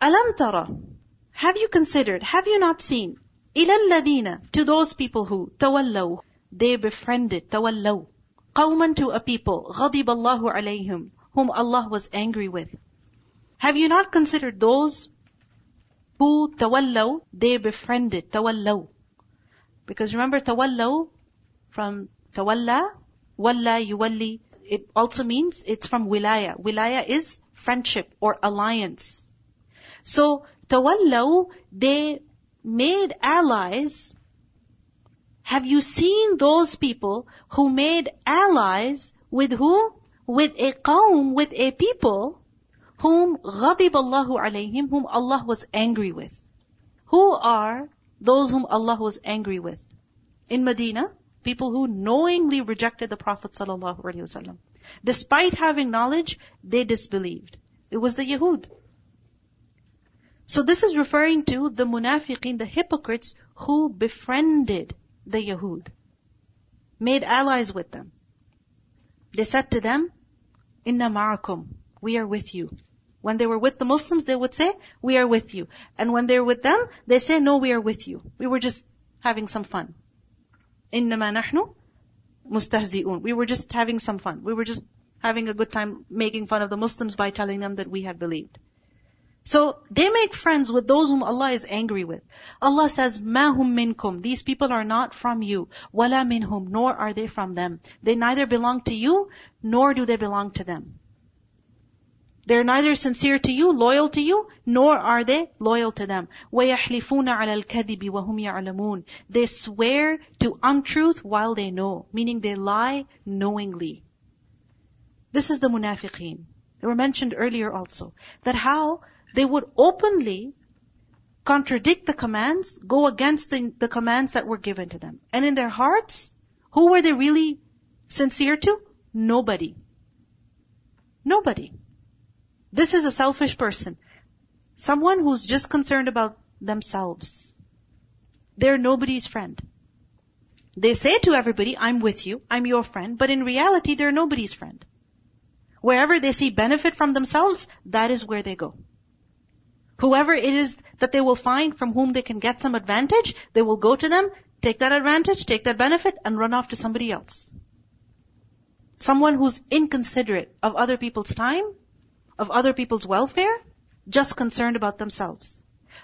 Alam tara. Have you considered, have you not seen? إِلَى الَّذِينَ To those people who, تَوَلَّوْا They befriended, تَوَلَّوْا قَوْمًا to a people, غَضِبَ اللَّهُ عَلَيْهِمْ Whom Allah was angry with. Have you not considered those who تَوَلَّوْا They befriended, تَوَلَّوْا Because remember تَوَلَّوْا from tawalla, walla, yuwalli. It also means it's from wilaya. Wilaya is friendship or alliance. So, tawallaw, they made allies. Have you seen those people who made allies with who? With a qawm, with a people whom غضب الله عليهم, whom Allah was angry with. Who are those whom Allah was angry with? In Medina, people who knowingly rejected the Prophet ﷺ. Despite having knowledge, they disbelieved. It was the Yahud. So this is referring to the munafiqeen, the hypocrites who befriended the Yahud, made allies with them. They said to them, Inna ma'akum, we are with you. When they were with the Muslims, they would say, we are with you. And when they're with them, they say, no, we are with you. We were just having some fun. Innama nahnu mustahzi'un. We were just having some fun. We were just having a good time making fun of the Muslims by telling them that we had believed. So they make friends with those whom Allah is angry with. Allah says, "Ma hum minkum." These people are not from you. Wala minhum, nor are they from them. They neither belong to you, nor do they belong to them. They're neither sincere to you, loyal to you, nor are they loyal to them. وَيَحْلِفُونَ عَلَى الْكَذِبِ وَهُمْ يَعْلَمُونَ They swear to untruth while they know, meaning they lie knowingly. This is the munafiqeen. They were mentioned earlier also. That how they would openly contradict the commands, go against the, the commands that were given to them. And in their hearts, who were they really sincere to? Nobody. Nobody. This is a selfish person. Someone who's just concerned about themselves. They're nobody's friend. They say to everybody, I'm with you, I'm your friend, but in reality, they're nobody's friend. Wherever they see benefit from themselves, that is where they go. Whoever it is that they will find from whom they can get some advantage, they will go to them, take that advantage, take that benefit, and run off to somebody else. Someone who's inconsiderate of other people's time, of other people's welfare, just concerned about themselves.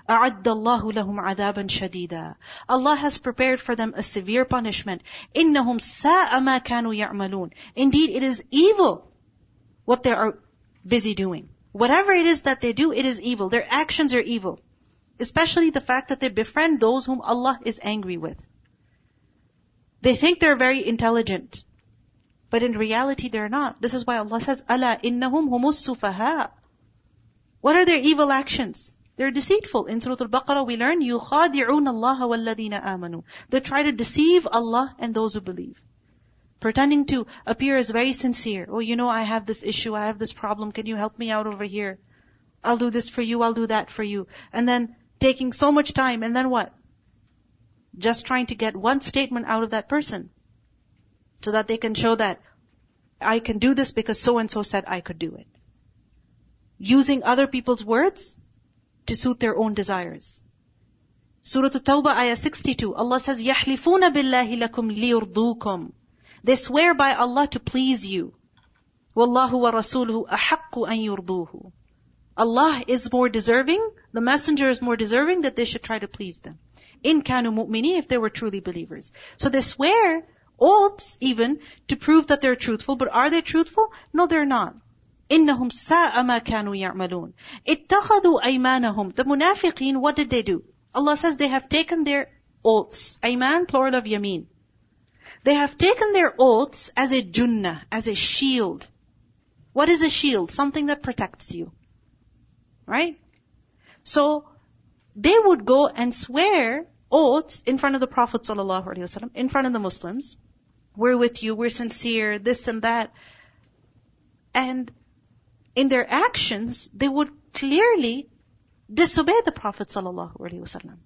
اللَّهُ لَهُمْ عَذَابًا شَدِيدًا Allah has prepared for them a severe punishment. إِنَّهُمْ سَاءَ كَانُوا يَعْمَلُونَ Indeed, it is evil what they are busy doing. Whatever it is that they do, it is evil. Their actions are evil. Especially the fact that they befriend those whom Allah is angry with. They think they're very intelligent. But in reality, they're not. This is why Allah says, "Ala innahum humus sufaha." What are their evil actions? They're deceitful. In Surah Al-Baqarah, we learn, يُخَادِعُونَ اللَّهَ وَالَّذِينَ آمَنُوا They try to deceive Allah and those who believe. Pretending to appear as very sincere. Oh, you know, I have this issue, I have this problem, can you help me out over here? I'll do this for you, I'll do that for you. And then taking so much time, and then what? Just trying to get one statement out of that person so that they can show that I can do this because so and so said I could do it. Using other people's words to suit their own desires. Surah At-Tawbah, ayah 62, Allah says, يَحْلِفُونَ بِاللَّهِ لَكُمْ لِيُرْضُوكُمْ They swear by Allah to please you. وَاللَّهُ وَرَسُولُهُ أَحَقُّ أَن يُرْضُوهُ Allah is more deserving, the messenger is more deserving that they should try to please them. In kanu mu'minin, if they were truly believers. So they swear oaths even to prove that they're truthful, but are they truthful? No, they're not. إنهم ساء ما كانوا يعملون اتخذوا أيمانهم The munafiqeen, what did they do? Allah says they have taken their oaths. Ayman, plural of yameen. They have taken their oaths as a junnah, as a shield. What is a shield? Something that protects you. Right? So, they would go and swear oaths in front of the Prophet ﷺ, in front of the Muslims, we're with you, we're sincere, this and that. And in their actions, they would clearly disobey the Prophet ﷺ.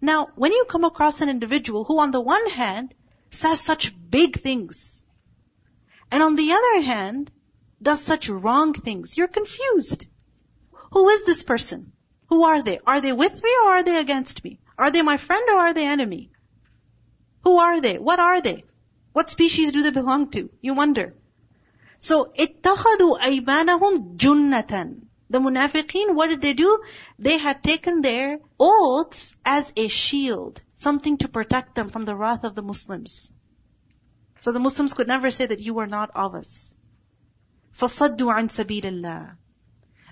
Now, when you come across an individual who on the one hand says such big things, and on the other hand does such wrong things, you're confused. Who is this person? Who are they? Are they with me or are they against me? Are they my friend or are they enemy? Who are they? What are they? What species do they belong to? You wonder. So, اتخذوا أيمانهم جنة. The munafiqeen, what did they do? They had taken their oaths as a shield, something to protect them from the wrath of the Muslims. So the Muslims could never say that you are not of us. فَصَدُّوا عَن سَبِيلِ اللَّهِ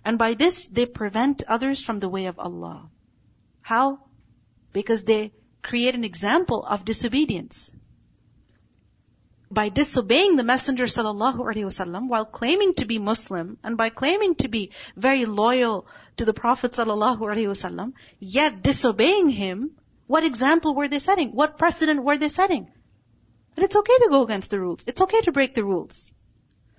And by this, they prevent others from the way of Allah. How? Because they create an example of disobedience by disobeying the Messenger sallallahu alaihi wasallam while claiming to be Muslim and by claiming to be very loyal to the Prophet sallallahu alaihi wasallam, yet disobeying him, what example were they setting? What precedent were they setting? That it's okay to go against the rules. It's okay to break the rules.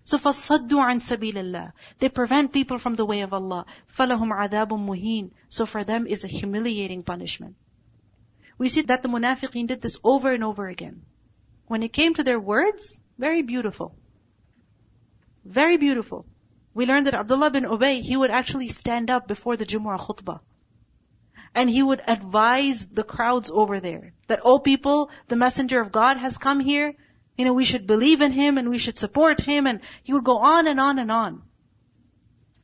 So فَصَدُّوا عَن سَبِيلِ اللَّهِ They prevent people from the way of Allah. فَلَهُمْ عَذَابٌ مُهِينٌ So for them is a humiliating punishment. We see that the munafiqeen did this over and over again. When it came to their words, very beautiful. Very beautiful. We learned that Abdullah bin Ubay, he would actually stand up before the Jumu'ah khutbah. And he would advise the crowds over there that, oh people, the messenger of God has come here. You know, we should believe in him and we should support him and he would go on and on and on.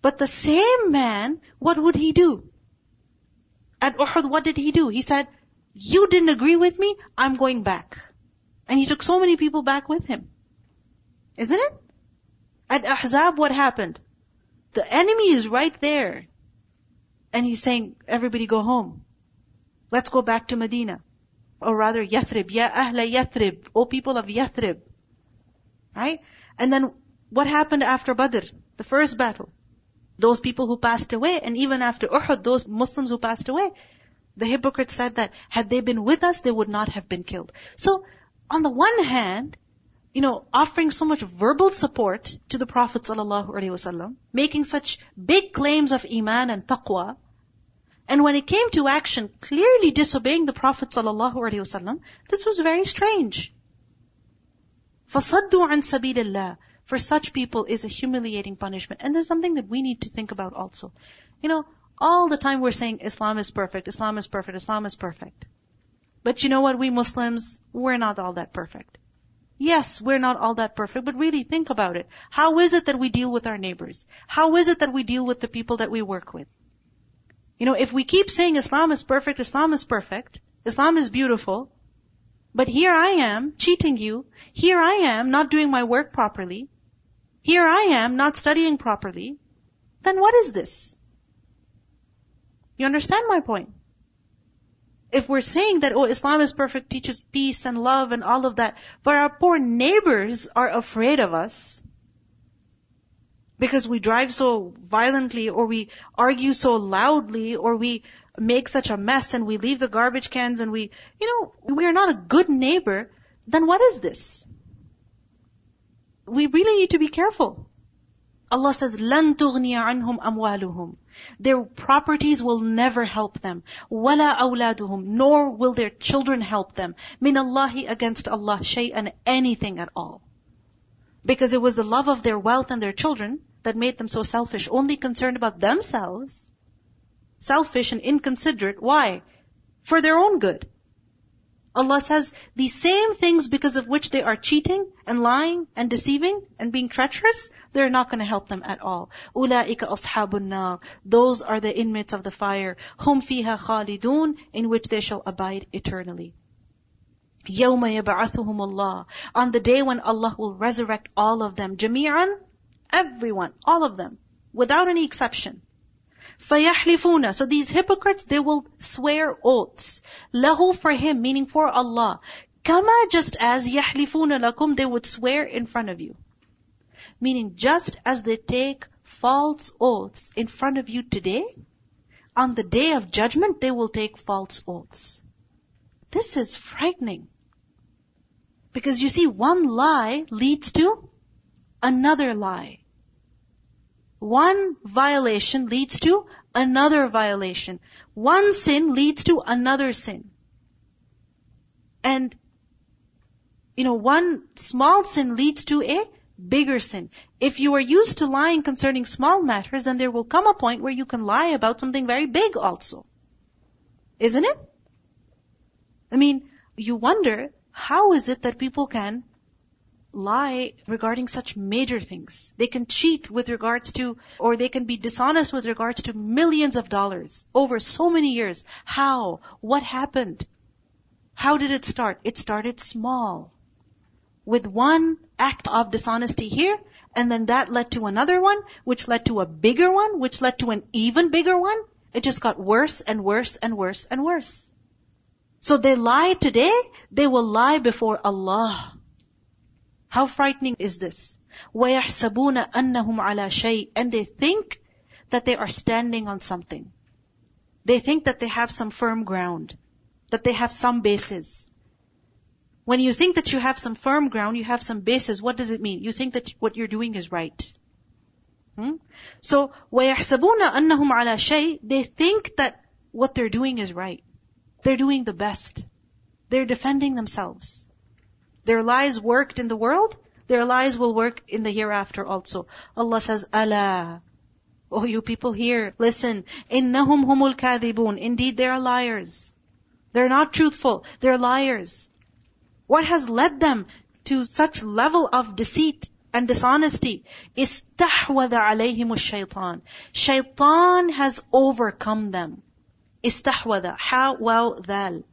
But the same man, what would he do? At Uhud, what did he do? He said, you didn't agree with me, I'm going back. And he took so many people back with him. Isn't it? At Ahzab, what happened? The enemy is right there. And he's saying, everybody go home. Let's go back to Medina. Or rather, Yathrib. Ya Ahla Yathrib. O people of Yathrib. Right? And then what happened after Badr? The first battle. Those people who passed away, and even after Uhud, those Muslims who passed away, the hypocrites said that had they been with us, they would not have been killed. So on the one hand, you know, offering so much verbal support to the Prophet ﷺ, making such big claims of iman and taqwa, and when it came to action, clearly disobeying the Prophet ﷺ, this was very strange. فَصَدُّوا عَن سَبِيلِ اللَّهِ For such people is a humiliating punishment. And there's something that we need to think about also. You know, all the time we're saying Islam is perfect, Islam is perfect, Islam is perfect. But you know what, we Muslims, we're not all that perfect. Yes, we're not all that perfect, but really think about it. How is it that we deal with our neighbors? How is it that we deal with the people that we work with? You know, if we keep saying Islam is perfect, Islam is perfect, Islam is beautiful, but here I am cheating you, here I am not doing my work properly, here I am not studying properly, then what is this? You understand my point? if we're saying that, oh, Islam is perfect, teaches peace and love and all of that, but our poor neighbors are afraid of us, because we drive so violently, or we argue so loudly, or we make such a mess and we leave the garbage cans and we, you know, we are not a good neighbor, then what is this? We really need to be careful. Allah says, لَن تُغْنِيَ عَنْهُمْ أَمْوَالُهُمْ their properties will never help them. وَلَا أَوْلَادُهُمْ Nor will their children help them. مِنَ اللَّهِ against Allah شَيْئًا anything at all. Because it was the love of their wealth and their children that made them so selfish, only concerned about themselves. Selfish and inconsiderate. Why? For their own good. Allah says, the same things because of which they are cheating and lying and deceiving and being treacherous, they're not going to help them at all. أُولَٰئِكَ أَصْحَابُ النَّارِ Those are the inmates of the fire. هُمْ فِيهَا خَالِدُونَ In which they shall abide eternally. يَوْمَ يَبْعَثُهُمُ اللَّهِ On the day when Allah will resurrect all of them. جَمِيعًا Everyone, all of them. Without any exception. فَيَحْلِفُونَ So these hypocrites, they will swear oaths. لَهُ for him, meaning for Allah. كَمَا just as يَحْلِفُونَ لَكُمْ They would swear in front of you. Meaning just as they take false oaths in front of you today, on the day of judgment, they will take false oaths. This is frightening. Because you see, one lie leads to another lie. One violation leads to another violation. One sin leads to another sin. And, you know, one small sin leads to a bigger sin. If you are used to lying concerning small matters, then there will come a point where you can lie about something very big also. Isn't it? I mean, you wonder, how is it that people can lie regarding such major things? They can cheat with regards to, or they can be dishonest with regards to millions of dollars over so many years. How? What happened? How did it start? It started small. With one act of dishonesty here, and then that led to another one, which led to a bigger one, which led to an even bigger one. It just got worse and worse and worse and worse. So they lie today, they will lie before Allah. How frightening is this? وَيَحْسَبُونَ أَنَّهُمْ عَلَى شَيْءٍ And they think that they are standing on something. They think that they have some firm ground. That they have some basis. When you think that you have some firm ground, you have some basis, what does it mean? You think that what you're doing is right. Hmm? So, وَيَحْسَبُونَ أَنَّهُمْ عَلَى شَيْءٍ They think that what they're doing is right. They're doing the best. They're defending themselves. Their lies worked in the world, their lies will work in the hereafter also. Allah says, Allah. Oh, you people here, listen. Innahum humul kadhibun. Indeed, they are liars. They're not truthful. They're liars. What has led them to such level of deceit and dishonesty? Istahwada alayhim shaitan. Shaitan has overcome them. Istahwada. Hawal dhal.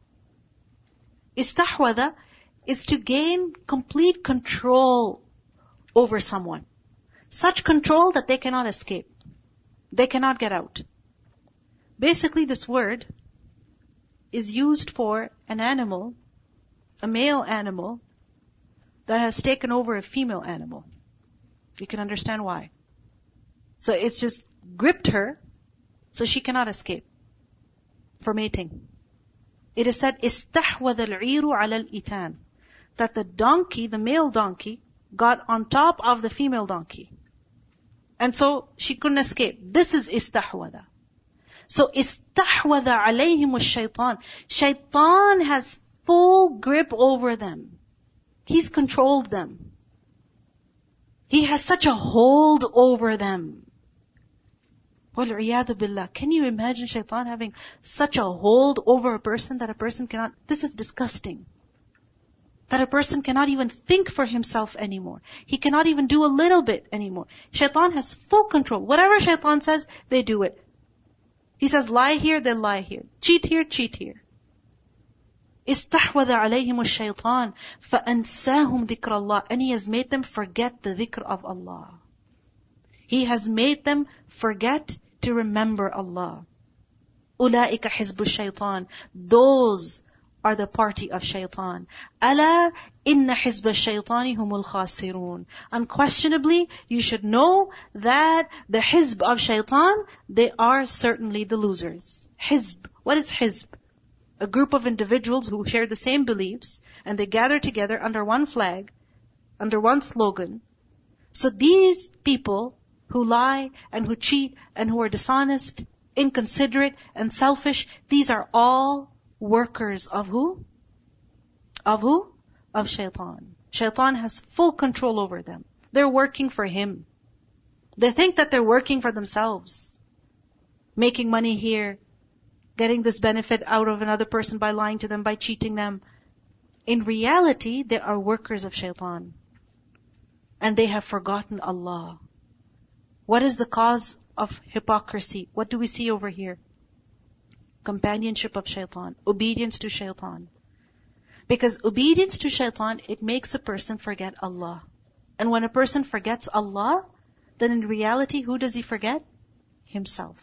Istahwada استحوذ is to gain complete control over someone. Such control that they cannot escape. They cannot get out. Basically, this word is used for an animal, a male animal, that has taken over a female animal. You can understand why. So it's just gripped her, so she cannot escape for mating. It is said, استحوذ العير على الإتان. That the donkey, the male donkey, got on top of the female donkey. And so she couldn't escape. This is istahwada. So istahwada alayhim was shaitan. Shaitan has full grip over them. He's controlled them. He has such a hold over them. billah. Can you imagine shaitan having such a hold over a person that a person cannot, this is disgusting That a person cannot even think for himself anymore. He cannot even do a little bit anymore. Shaitan has full control. Whatever shaitan says, they do it. He says lie here, they lie here. Cheat here, cheat here. استحوذ عليهم الشيطان فأنساهم ذكر الله and he has made them forget the dhikr of Allah. He has made them forget to remember Allah. أولئك حزب الشيطان Those are the party of shaitan. Allah inna hizb shaitani humul khasirun. Unquestionably, you should know that the hizb of shaitan, they are certainly the losers. Hizb. What is hizb? A group of individuals who share the same beliefs and they gather together under one flag, under one slogan. So these people who lie and who cheat and who are dishonest, inconsiderate and selfish, these are all workers of who? Of who? Of shaitan. Shaitan has full control over them. They're working for him. They think that they're working for themselves. Making money here, getting this benefit out of another person by lying to them, by cheating them. In reality, they are workers of shaitan. And they have forgotten Allah. What is the cause of hypocrisy? What do we see over here? Companionship of shaitan. Obedience to shaitan. Because obedience to shaitan, it makes a person forget Allah. And when a person forgets Allah, then in reality, who does he forget? Himself.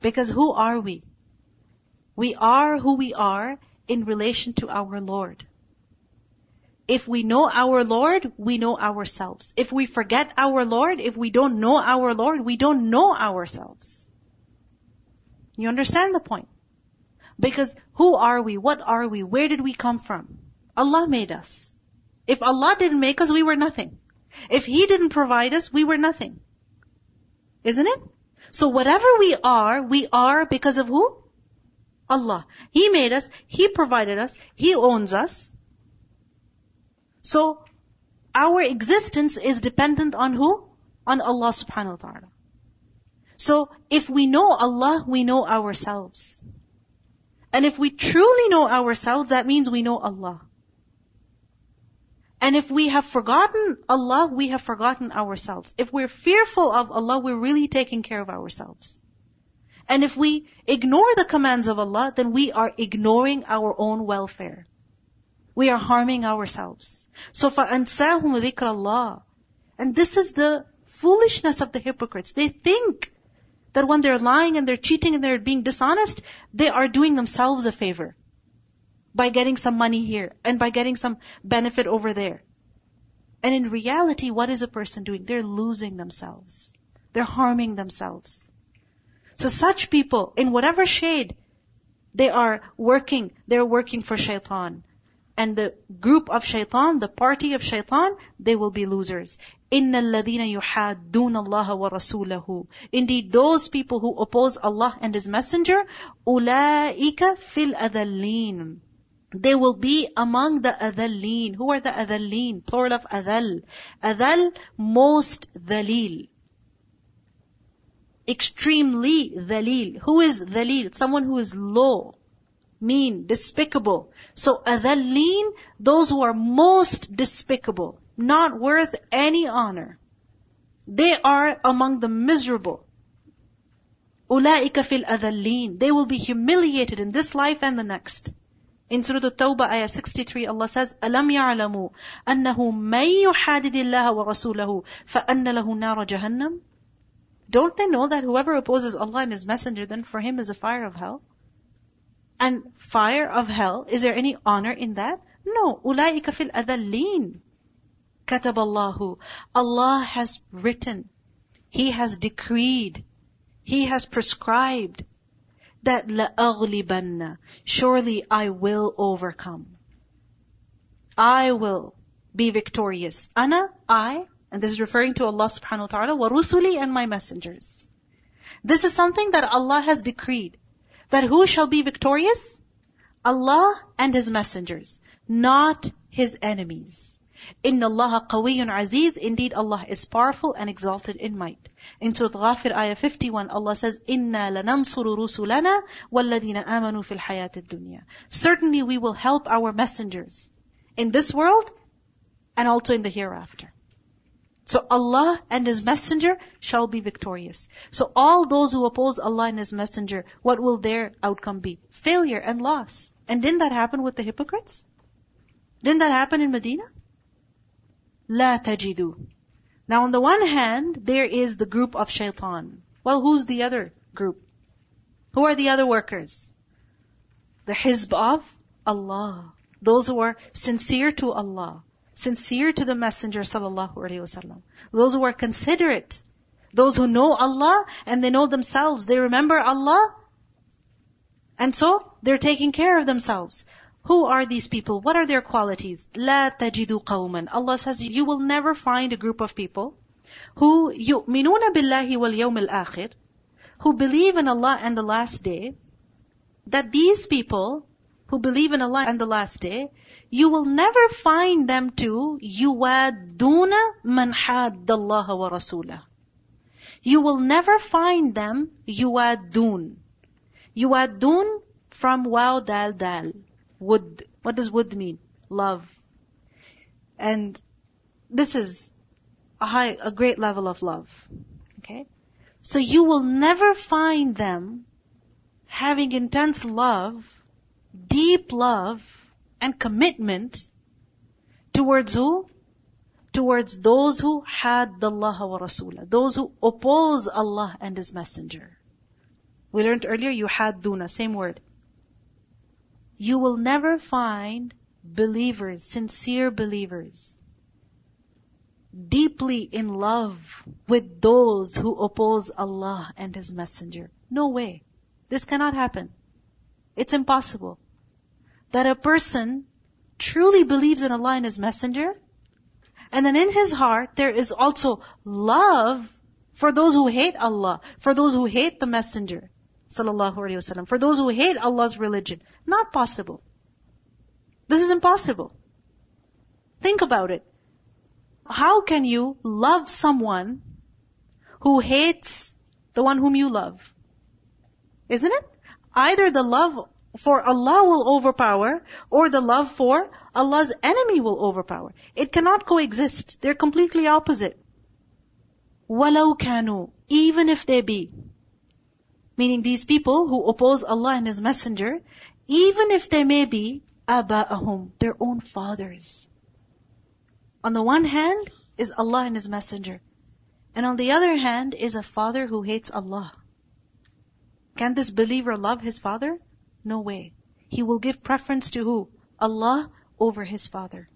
Because who are we? We are who we are in relation to our Lord. If we know our Lord, we know ourselves. If we forget our Lord, if we don't know our Lord, we don't know ourselves. You understand the point? Because who are we? What are we? Where did we come from? Allah made us. If Allah didn't make us, we were nothing. If He didn't provide us, we were nothing. Isn't it? So whatever we are, we are because of who? Allah. He made us, He provided us, He owns us. So, our existence is dependent on who? On Allah subhanahu wa ta'ala. So if we know Allah, we know ourselves. And if we truly know ourselves, that means we know Allah. And if we have forgotten Allah, we have forgotten ourselves. If we're fearful of Allah, we're really taking care of ourselves. And if we ignore the commands of Allah, then we are ignoring our own welfare. We are harming ourselves. So فَأَنْسَاهُمْ ذِكْرَ اللَّهِ And this is the foolishness of the hypocrites. They think that when they're lying and they're cheating and they're being dishonest, they are doing themselves a favor by getting some money here and by getting some benefit over there. And in reality, what is a person doing? They're losing themselves. They're harming themselves. So such people, in whatever shade, they are working, they're working for shaitan. And the group of shaitan, the party of shaitan, they will be losers. إِنَّ الَّذِينَ يُحَادُّونَ اللَّهَ وَرَسُولَهُ Indeed, those people who oppose Allah and His Messenger, أُولَٰئِكَ فِي الْأَذَلِّينَ They will be among the adhalleen. Who are the adhalleen? Plural of adhal. Adhal, most dhalil. Extremely dhalil. Who is dhalil? Someone who is low, mean, despicable. So adhalleen, those who are most despicable not worth any honor. They are among the miserable. أُولَٰئِكَ فِي الْأَذَلِّينَ They will be humiliated in this life and the next. In Surah At-Tawbah, ayah 63, Allah says, أَلَمْ يَعْلَمُوا أَنَّهُ مَن يُحَادِدِ اللَّهَ وَرَسُولَهُ فَأَنَّ لَهُ نَارَ جَهَنَّمَ Don't they know that whoever opposes Allah and His Messenger, then for him is a fire of hell? And fire of hell, is there any honor in that? No. أُولَٰئِكَ فِي الْأَذَلِّينَ كتب الله. Allah has written. He has decreed. He has prescribed that لَأَغْلِبَنَّ Surely I will overcome. I will be victorious. Ana, I, and this is referring to Allah subhanahu wa ta'ala, وَرُسُلِي and my messengers. This is something that Allah has decreed. That who shall be victorious? Allah and His messengers, not His enemies. Inna Allah qawiyyun aziz. Indeed, Allah is powerful and exalted in might. In Surah Ghafir, ayah 51, Allah says, Inna lanansuru rusulana walladina amanu fil hayat dunya. Certainly we will help our messengers in this world and also in the hereafter. So Allah and His Messenger shall be victorious. So all those who oppose Allah and His Messenger, what will their outcome be? Failure and loss. And didn't that happen with the hypocrites? Didn't that happen in Medina? لا tajidu. Now on the one hand, there is the group of shaitan. Well, who's the other group? Who are the other workers? The hizb of Allah. Those who are sincere to Allah sincere to the Messenger sallallahu alaihi wasallam. Those who are considerate, those who know Allah and they know themselves, they remember Allah, and so they're taking care of themselves. Who are these people? What are their qualities? لا تجدوا قوما. Allah says you will never find a group of people who yu'minuna billahi wal yomil akhir, who believe in Allah and the last day, that these people who believe in Allah and the last day you will never find them to يوادون من حاد الله ورسوله you will never find them يوادون يوادون from wow dal dal would. What does would mean? Love. And this is a high, a great level of love. Okay? So you will never find them having intense love, deep love, and commitment towards who? Towards those who had the Allah wa Rasulah. Those who oppose Allah and His Messenger. We learned earlier, you had duna, same word you will never find believers, sincere believers, deeply in love with those who oppose Allah and His Messenger. No way. This cannot happen. It's impossible. That a person truly believes in Allah and His Messenger, and then in his heart there is also love for those who hate Allah, for those who hate the Messenger, sallallahu alaihi wasallam. For those who hate Allah's religion, not possible. This is impossible. Think about it. how can you love someone who hates the one whom you love? Isn't it? Either the love for Allah will overpower or the love for Allah's enemy will overpower. It cannot coexist. They're completely opposite. وَلَوْ كَانُوا Even if they be. Meaning these people who oppose Allah and His Messenger, even if they may be aba'ahum, their own fathers. On the one hand is Allah and His Messenger. And on the other hand is a father who hates Allah. Can this believer love his father? No way. He will give preference to who? Allah over his father.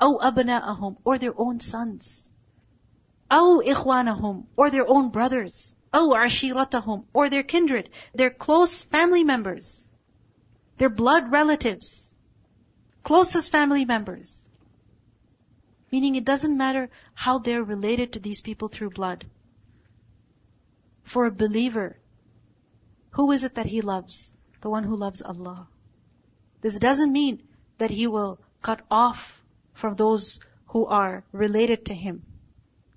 أو أبناءهم or their own sons. أو إخوانهم or their own brothers. أو عشيرتهم or their kindred, their close family members. Their blood relatives. Closest family members. Meaning it doesn't matter how they're related to these people through blood. For a believer, who is it that he loves? The one who loves Allah. This doesn't mean that he will cut off from those who are related to him.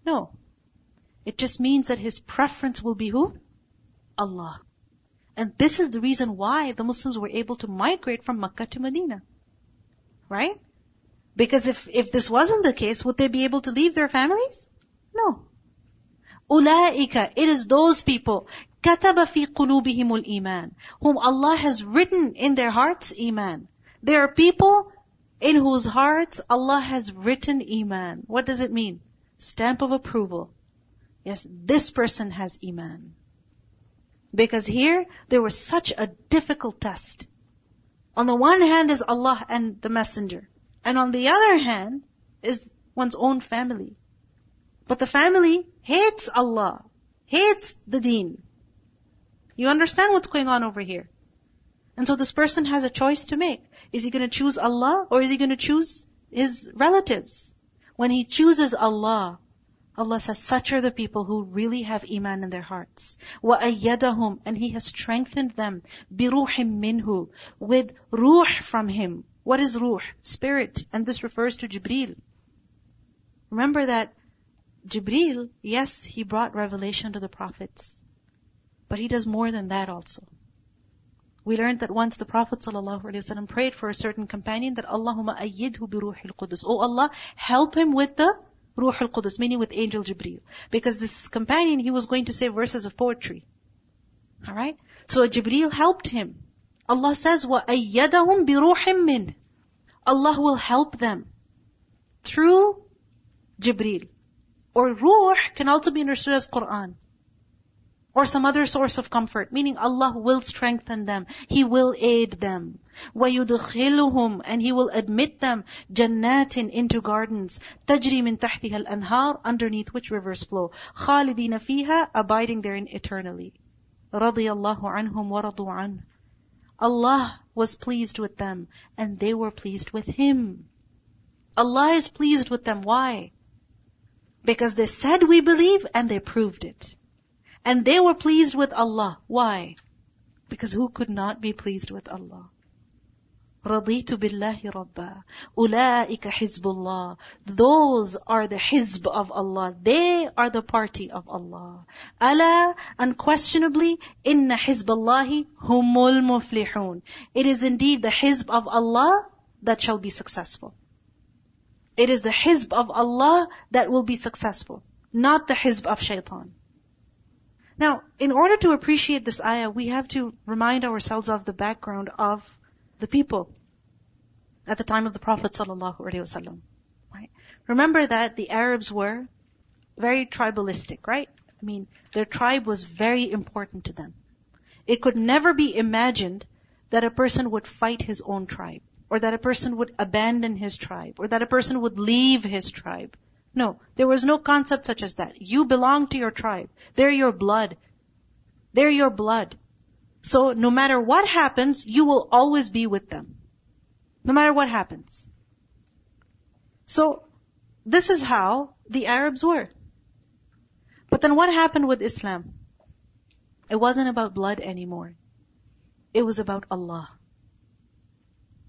No. It just means that his preference will be who? Allah. And this is the reason why the Muslims were able to migrate from Makkah to Medina. Right? Because if, if this wasn't the case, would they be able to leave their families? No. Ulaika, it is those people, كتب في قلوبهم الإيمان, whom Allah has written in their hearts Iman. There are people in whose hearts Allah has written Iman. What does it mean? Stamp of approval. Yes, this person has Iman. Because here, there was such a difficult test. On the one hand is Allah and the Messenger. And on the other hand is one's own family. But the family hates Allah, hates the deen. You understand what's going on over here? And so this person has a choice to make. Is he going to choose Allah or is he going to choose his relatives? When he chooses Allah, Allah says, such are the people who really have iman in their hearts. وَأَيَّدَهُمْ And He has strengthened them. بِرُوحٍ مِّنْهُ With ruh from Him. What is ruh? Spirit. And this refers to Jibreel. Remember that Jibril, yes, he brought revelation to the prophets, but he does more than that also. We learned that once the Prophet ﷺ prayed for a certain companion that Allahumma ayyidhu bi ruhil qudus. Oh Allah, help him with the ruhul qudus, meaning with angel Jibril. Because this companion, he was going to say verses of poetry. Alright? So Jibril helped him. Allah says, wa ayyadahum bi ruhim min. Allah will help them through Jibril Or ruh can also be understood as Quran. Or some other source of comfort, meaning Allah will strengthen them. He will aid them. وَيُدْخِلُهُمْ And He will admit them جَنَّاتٍ into gardens تَجْرِي مِن تَحْتِهَا الْأَنْهَارِ underneath which rivers flow خَالِدِينَ فِيهَا abiding therein eternally رَضِيَ اللَّهُ عَنْهُمْ وَرَضُوا عَنْهُ Allah was pleased with them and they were pleased with Him. Allah is pleased with them. Why? Because they said we believe and they proved it. And they were pleased with Allah. Why? Because who could not be pleased with Allah? رضيت بالله ربا أولئك حزب الله Those are the hizb of Allah. They are the party of Allah. ألا unquestionably إن حزب الله هم المفلحون It is indeed the hizb of Allah that shall be successful. It is the hizb of Allah that will be successful, not the hizb of shaitan. Now, in order to appreciate this ayah, we have to remind ourselves of the background of the people at the time of the Prophet ﷺ. Right? Remember that the Arabs were very tribalistic, right? I mean, their tribe was very important to them. It could never be imagined that a person would fight his own tribe, or that a person would abandon his tribe, or that a person would leave his tribe. No, there was no concept such as that. You belong to your tribe. They're your blood. They're your blood. So no matter what happens, you will always be with them. No matter what happens. So, this is how the Arabs were. But then what happened with Islam? It wasn't about blood anymore. It was about Allah.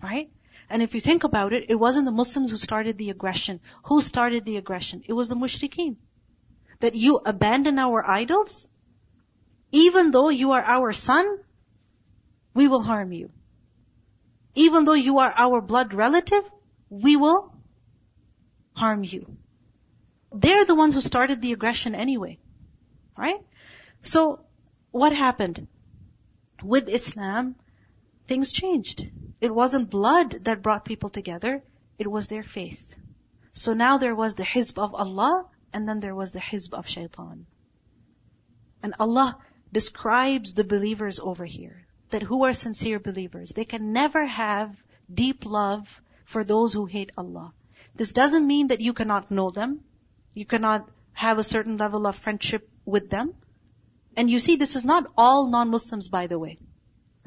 Right? And if you think about it, it wasn't the Muslims who started the aggression. Who started the aggression? It was the mushrikeen. That you abandon our idols, even though you are our son, we will harm you. Even though you are our blood relative, we will harm you. They're the ones who started the aggression anyway. Right? So, what happened? With Islam, things changed. It wasn't blood that brought people together, it was their faith. So now there was the hizb of Allah, and then there was the hizb of shaitan. And Allah describes the believers over here, that who are sincere believers, they can never have deep love for those who hate Allah. This doesn't mean that you cannot know them, you cannot have a certain level of friendship with them. And you see, this is not all non-Muslims, by the way.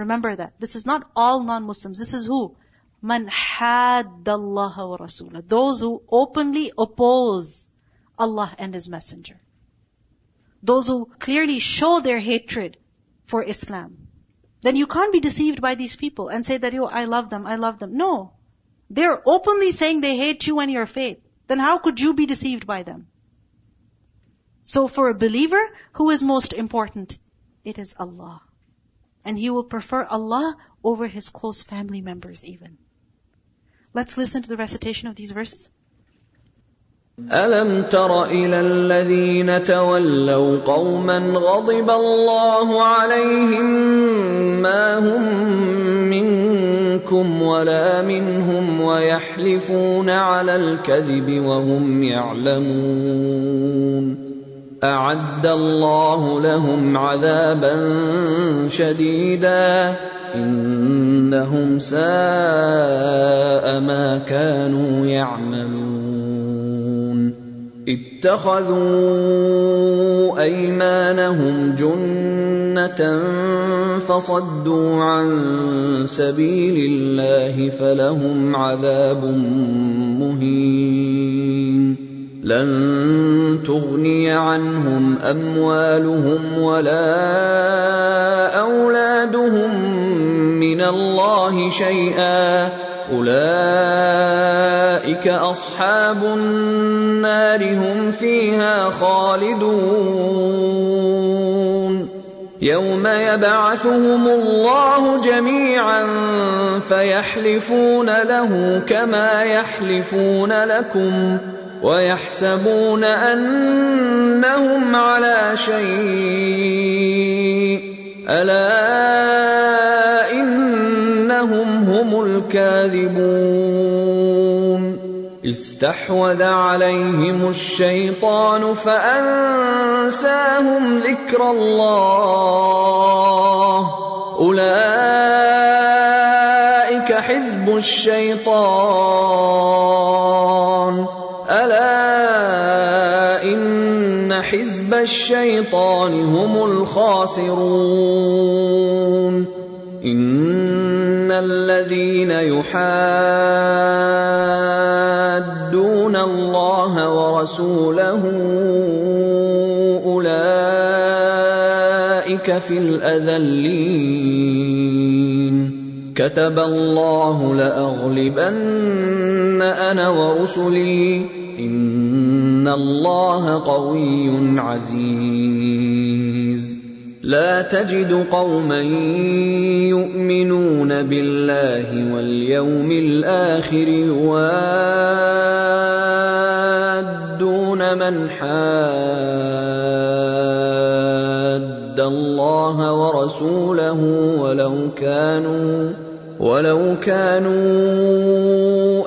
Remember that. This is not all non-Muslims. This is who? Man haddallaha wa rasulah. Those who openly oppose Allah and His Messenger. Those who clearly show their hatred for Islam. Then you can't be deceived by these people and say that, yo, I love them, I love them. No. They're openly saying they hate you and your faith. Then how could you be deceived by them? So for a believer, who is most important? It is Allah. And he will prefer Allah over his close family members even. Let's listen to the recitation of these verses. ألم تر إلى الذين تولوا قوما غضب الله عليهم ما هم منكم ولا منهم ويحلفون على الكذب وهم يعلمون أعد الله لهم عذابا شديدا. إنهم ساء ما كانوا يعملون. اتخذوا أيمانهم جنة فصدوا عن سبيل الله فلهم عذاب مهين. لن تغني عنهم أموالهم ولا أولادهم من الله شيئا. أولئك أصحاب النار هم فيها خالدون. يوم يبعثهم الله جميعا فيحلفون له كما يحلفون لكم. ويحسبون أنهم على شيء. ألا إنهم هم الكاذبون. استحوذ عليهم الشيطان فأنساهم ذكر الله. أولئك حزب الشيطان. ألا إن حزب الشيطان هم الخاسرون. إن الذين يحادون الله ورسوله أولئك في الأذلين. كتب الله لأغلبن أنا ورسلي. ان الله قوي عزيز. لا تجد قوما يؤمنون بالله واليوم الآخر يوادون من حاد الله ورسوله ولو كانوا ولو كانوا